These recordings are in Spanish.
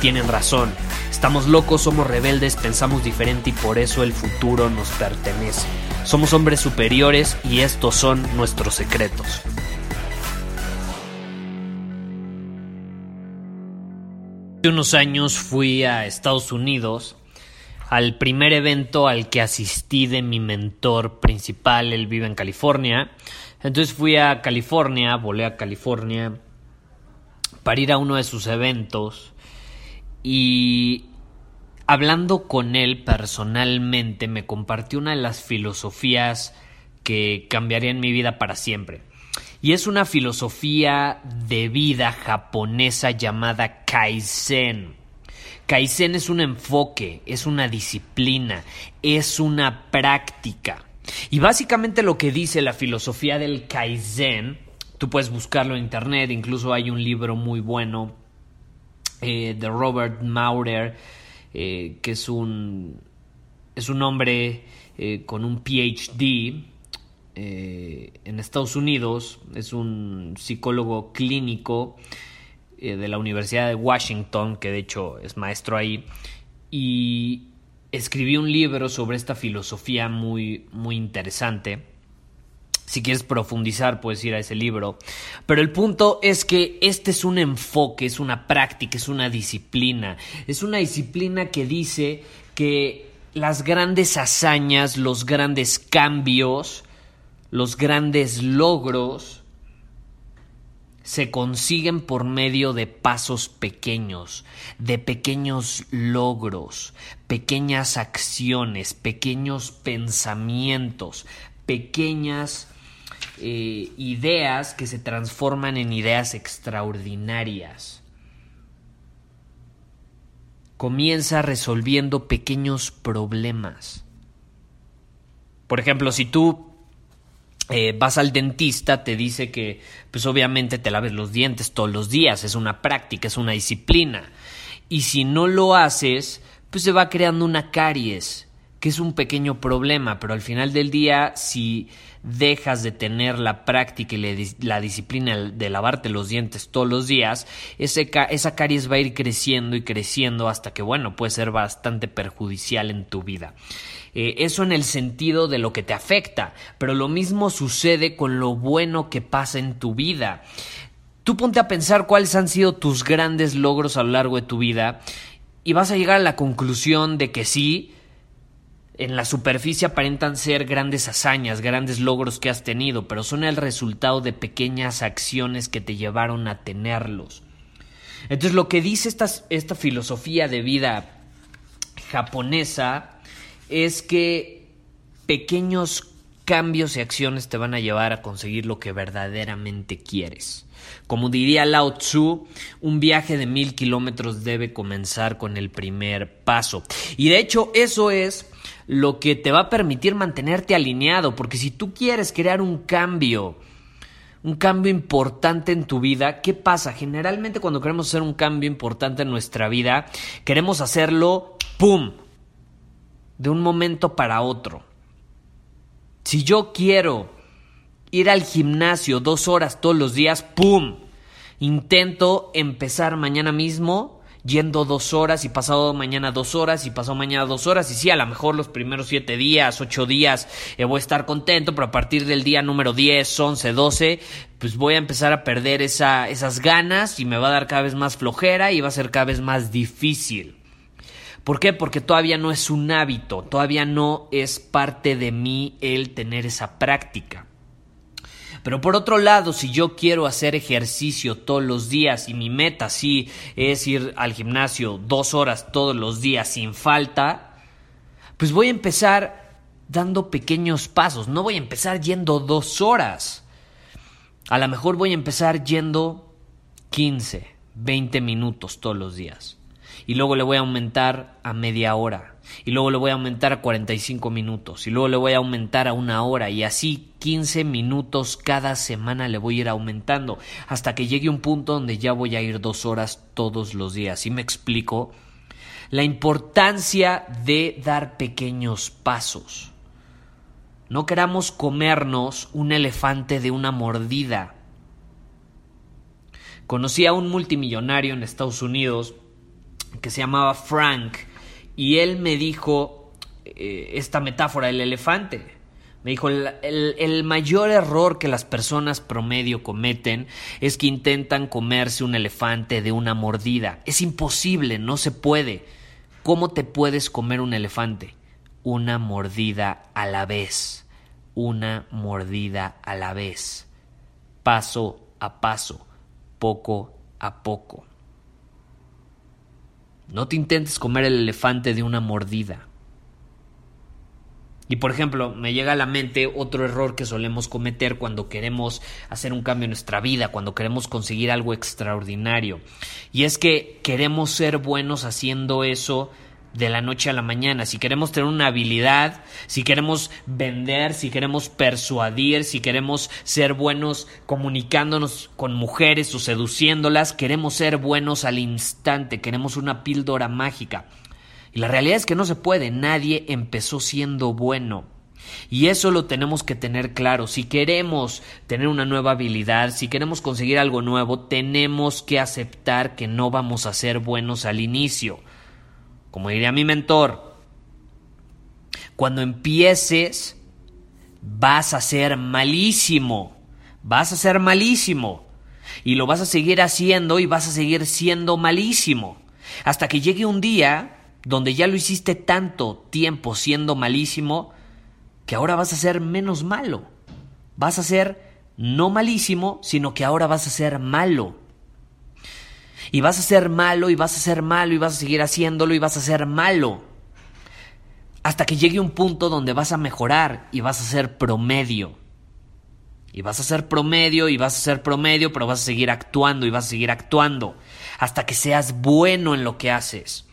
tienen razón. Estamos locos, somos rebeldes, pensamos diferente y por eso el futuro nos pertenece. Somos hombres superiores y estos son nuestros secretos. Hace unos años fui a Estados Unidos al primer evento al que asistí de mi mentor principal, él vive en California. Entonces fui a California, volé a California para ir a uno de sus eventos y hablando con él personalmente me compartió una de las filosofías que cambiarían mi vida para siempre. Y es una filosofía de vida japonesa llamada Kaizen. Kaizen es un enfoque, es una disciplina, es una práctica. Y básicamente lo que dice la filosofía del Kaizen, tú puedes buscarlo en internet, incluso hay un libro muy bueno eh, de Robert Maurer, eh, que es un, es un hombre eh, con un PhD en Estados Unidos, es un psicólogo clínico de la Universidad de Washington, que de hecho es maestro ahí, y escribió un libro sobre esta filosofía muy, muy interesante si quieres profundizar, puedes ir a ese libro. Pero el punto es que este es un enfoque, es una práctica, es una disciplina. Es una disciplina que dice que las grandes hazañas, los grandes cambios, los grandes logros se consiguen por medio de pasos pequeños, de pequeños logros, pequeñas acciones, pequeños pensamientos, pequeñas eh, ideas que se transforman en ideas extraordinarias. Comienza resolviendo pequeños problemas. Por ejemplo, si tú eh, vas al dentista, te dice que, pues obviamente te laves los dientes todos los días, es una práctica, es una disciplina. Y si no lo haces, pues se va creando una caries que es un pequeño problema, pero al final del día, si dejas de tener la práctica y la disciplina de lavarte los dientes todos los días, esa caries va a ir creciendo y creciendo hasta que, bueno, puede ser bastante perjudicial en tu vida. Eh, eso en el sentido de lo que te afecta, pero lo mismo sucede con lo bueno que pasa en tu vida. Tú ponte a pensar cuáles han sido tus grandes logros a lo largo de tu vida y vas a llegar a la conclusión de que sí, en la superficie aparentan ser grandes hazañas, grandes logros que has tenido, pero son el resultado de pequeñas acciones que te llevaron a tenerlos. Entonces lo que dice esta, esta filosofía de vida japonesa es que pequeños cambios y acciones te van a llevar a conseguir lo que verdaderamente quieres. Como diría Lao Tzu, un viaje de mil kilómetros debe comenzar con el primer paso. Y de hecho eso es lo que te va a permitir mantenerte alineado, porque si tú quieres crear un cambio, un cambio importante en tu vida, ¿qué pasa? Generalmente cuando queremos hacer un cambio importante en nuestra vida, queremos hacerlo, ¡pum!, de un momento para otro. Si yo quiero ir al gimnasio dos horas todos los días, ¡pum! Intento empezar mañana mismo yendo dos horas y pasado mañana dos horas y pasado mañana dos horas y sí, a lo mejor los primeros siete días, ocho días eh, voy a estar contento, pero a partir del día número 10, 11, 12, pues voy a empezar a perder esa, esas ganas y me va a dar cada vez más flojera y va a ser cada vez más difícil. ¿Por qué? Porque todavía no es un hábito, todavía no es parte de mí el tener esa práctica. Pero por otro lado, si yo quiero hacer ejercicio todos los días y mi meta sí es ir al gimnasio dos horas todos los días sin falta, Pues voy a empezar dando pequeños pasos, no voy a empezar yendo dos horas. A lo mejor voy a empezar yendo 15, 20 minutos todos los días. Y luego le voy a aumentar a media hora. Y luego le voy a aumentar a 45 minutos. Y luego le voy a aumentar a una hora. Y así 15 minutos cada semana le voy a ir aumentando. Hasta que llegue un punto donde ya voy a ir dos horas todos los días. ¿Y me explico? La importancia de dar pequeños pasos. No queramos comernos un elefante de una mordida. Conocí a un multimillonario en Estados Unidos que se llamaba Frank y él me dijo eh, esta metáfora del elefante. Me dijo, el, el, mayor error que las personas promedio cometen es que intentan comerse un elefante de una mordida. Es imposible, no se puede. ¿Cómo te puedes comer un elefante? Una mordida a la vez. Una mordida a la vez. Paso a paso. Poco a poco. No te intentes comer el elefante de una mordida. Y por ejemplo, me llega a la mente otro error que solemos cometer cuando queremos hacer un cambio en nuestra vida, cuando queremos conseguir algo extraordinario. Y es que queremos ser buenos haciendo eso de la noche a la mañana. Si queremos tener una habilidad, si queremos vender, si queremos persuadir, si queremos ser buenos comunicándonos con mujeres o seduciéndolas, queremos ser buenos al instante, queremos una píldora mágica. Y la realidad es que no se puede, nadie empezó siendo bueno. Y eso lo tenemos que tener claro. Si queremos tener una nueva habilidad, si queremos conseguir algo nuevo, tenemos que aceptar que no vamos a ser buenos al inicio. Como diría mi mentor, cuando empieces vas a ser malísimo, vas a ser malísimo y lo vas a seguir haciendo y vas a seguir siendo malísimo hasta que llegue un día donde ya lo hiciste tanto tiempo siendo malísimo que ahora vas a ser menos malo. Vas a ser no malísimo, sino que ahora vas a ser malo. Y vas a ser malo y vas a ser malo y vas a seguir haciéndolo y vas a ser malo. Hasta que llegue un punto donde vas a mejorar y vas a ser promedio. Y vas a ser promedio y vas a ser promedio, pero vas a seguir actuando y vas a seguir actuando. Hasta que seas bueno en lo que haces.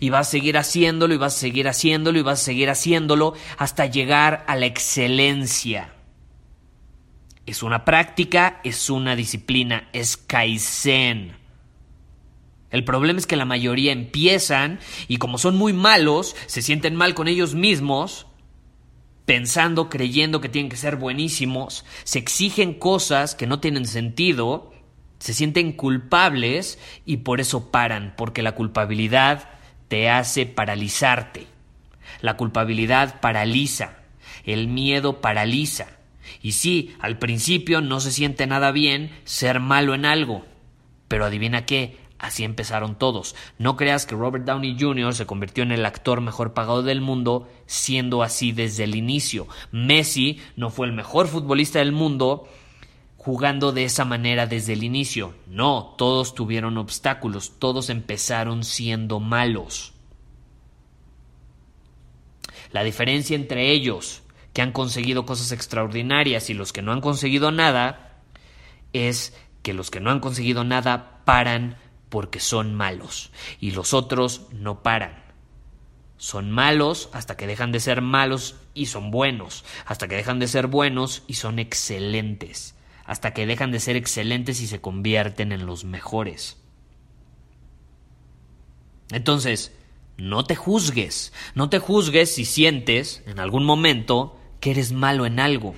Y vas a seguir haciéndolo y vas a seguir haciéndolo y vas a seguir haciéndolo hasta llegar a la excelencia. Es una práctica, es una disciplina, es Kaizen. El problema es que la mayoría empiezan y como son muy malos, se sienten mal con ellos mismos, pensando, creyendo que tienen que ser buenísimos, se exigen cosas que no tienen sentido, se sienten culpables y por eso paran, porque la culpabilidad te hace paralizarte. La culpabilidad paraliza, el miedo paraliza. Y sí, al principio no se siente nada bien ser malo en algo. Pero adivina qué, así empezaron todos. No creas que Robert Downey Jr. se convirtió en el actor mejor pagado del mundo siendo así desde el inicio. Messi no fue el mejor futbolista del mundo jugando de esa manera desde el inicio. No, todos tuvieron obstáculos, todos empezaron siendo malos. La diferencia entre ellos que han conseguido cosas extraordinarias y los que no han conseguido nada, es que los que no han conseguido nada paran porque son malos y los otros no paran. Son malos hasta que dejan de ser malos y son buenos, hasta que dejan de ser buenos y son excelentes, hasta que dejan de ser excelentes y se convierten en los mejores. Entonces, no te juzgues, no te juzgues si sientes en algún momento que eres malo en algo.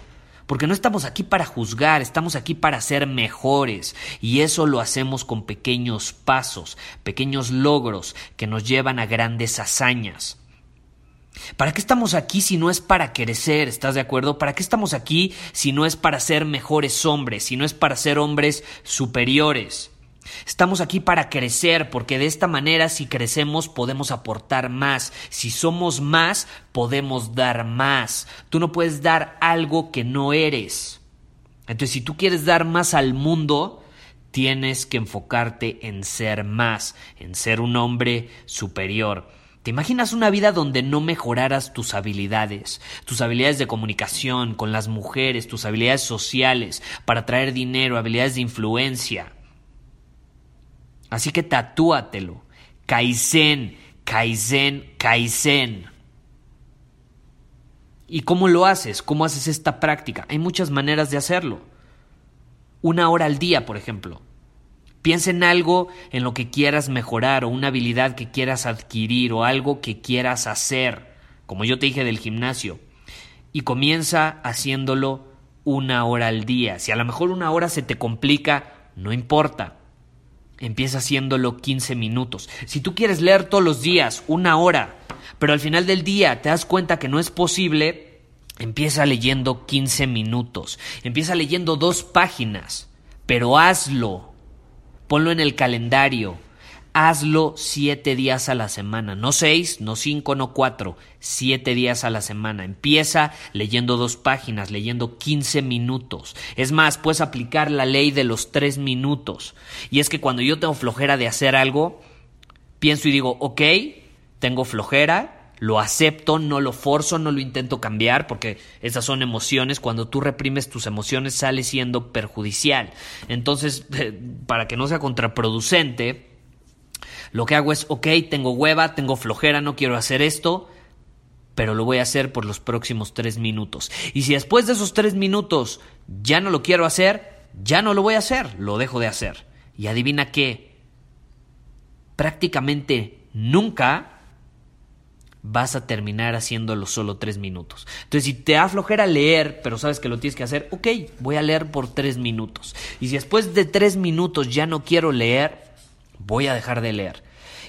Porque no estamos aquí para juzgar, estamos aquí para ser mejores. Y eso lo hacemos con pequeños pasos, pequeños logros que nos llevan a grandes hazañas. ¿Para qué estamos aquí si no es para crecer? ¿Estás de acuerdo? ¿Para qué estamos aquí si no es para ser mejores hombres, si no es para ser hombres superiores? Estamos aquí para crecer, porque de esta manera si crecemos podemos aportar más. Si somos más, podemos dar más. Tú no puedes dar algo que no eres. Entonces, si tú quieres dar más al mundo, tienes que enfocarte en ser más, en ser un hombre superior. ¿Te imaginas una vida donde no mejoraras tus habilidades, tus habilidades de comunicación con las mujeres, tus habilidades sociales para traer dinero, habilidades de influencia? Así que tatúatelo. Kaizen, Kaizen, Kaizen. ¿Y cómo lo haces? ¿Cómo haces esta práctica? Hay muchas maneras de hacerlo. Una hora al día, por ejemplo. Piensa en algo en lo que quieras mejorar o una habilidad que quieras adquirir o algo que quieras hacer, como yo te dije del gimnasio, y comienza haciéndolo una hora al día. Si a lo mejor una hora se te complica, no importa. Empieza haciéndolo 15 minutos. Si tú quieres leer todos los días una hora, pero al final del día te das cuenta que no es posible, empieza leyendo 15 minutos. Empieza leyendo dos páginas, pero hazlo ponlo en el calendario. Hazlo siete días a la semana, no seis, no cinco, no cuatro, siete días a la semana. Empieza leyendo dos páginas, leyendo quince minutos. Es más, puedes aplicar la ley de los tres minutos. Y es que cuando yo tengo flojera de hacer algo, pienso y digo, ok, tengo flojera, lo acepto, no lo forzo, no lo intento cambiar, porque esas son emociones. Cuando tú reprimes tus emociones sale siendo perjudicial. Entonces, para que no sea contraproducente, lo que hago es, ok, tengo hueva, tengo flojera, no quiero hacer esto, pero lo voy a hacer por los próximos tres minutos. Y si después de esos tres minutos ya no lo quiero hacer, ya no lo voy a hacer, lo dejo de hacer. Y adivina qué, prácticamente nunca vas a terminar haciéndolo solo tres minutos. Entonces, si te aflojera leer, pero sabes que lo tienes que hacer, ok, voy a leer por tres minutos. Y si después de tres minutos ya no quiero leer, voy a dejar de leer.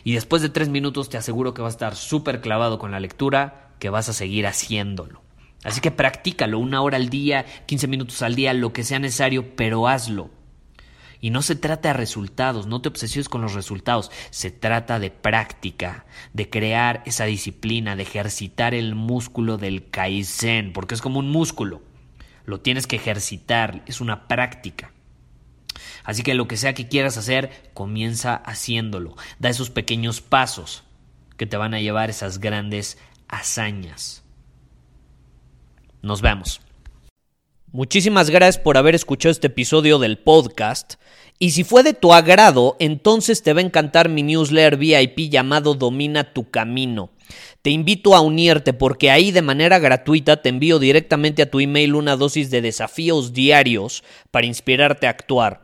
Y después de tres minutos te aseguro que vas a estar súper clavado con la lectura, que vas a seguir haciéndolo. Así que practícalo una hora al día, 15 minutos al día, lo que sea necesario, pero hazlo. Y no se trata de resultados, no te obsesiones con los resultados, se trata de práctica, de crear esa disciplina, de ejercitar el músculo del kaizen, porque es como un músculo. Lo tienes que ejercitar, es una práctica. Así que lo que sea que quieras hacer, comienza haciéndolo. Da esos pequeños pasos que te van a llevar esas grandes hazañas. Nos vemos. Muchísimas gracias por haber escuchado este episodio del podcast. Y si fue de tu agrado, entonces te va a encantar mi newsletter VIP llamado Domina tu Camino. Te invito a unirte porque ahí de manera gratuita te envío directamente a tu email una dosis de desafíos diarios para inspirarte a actuar.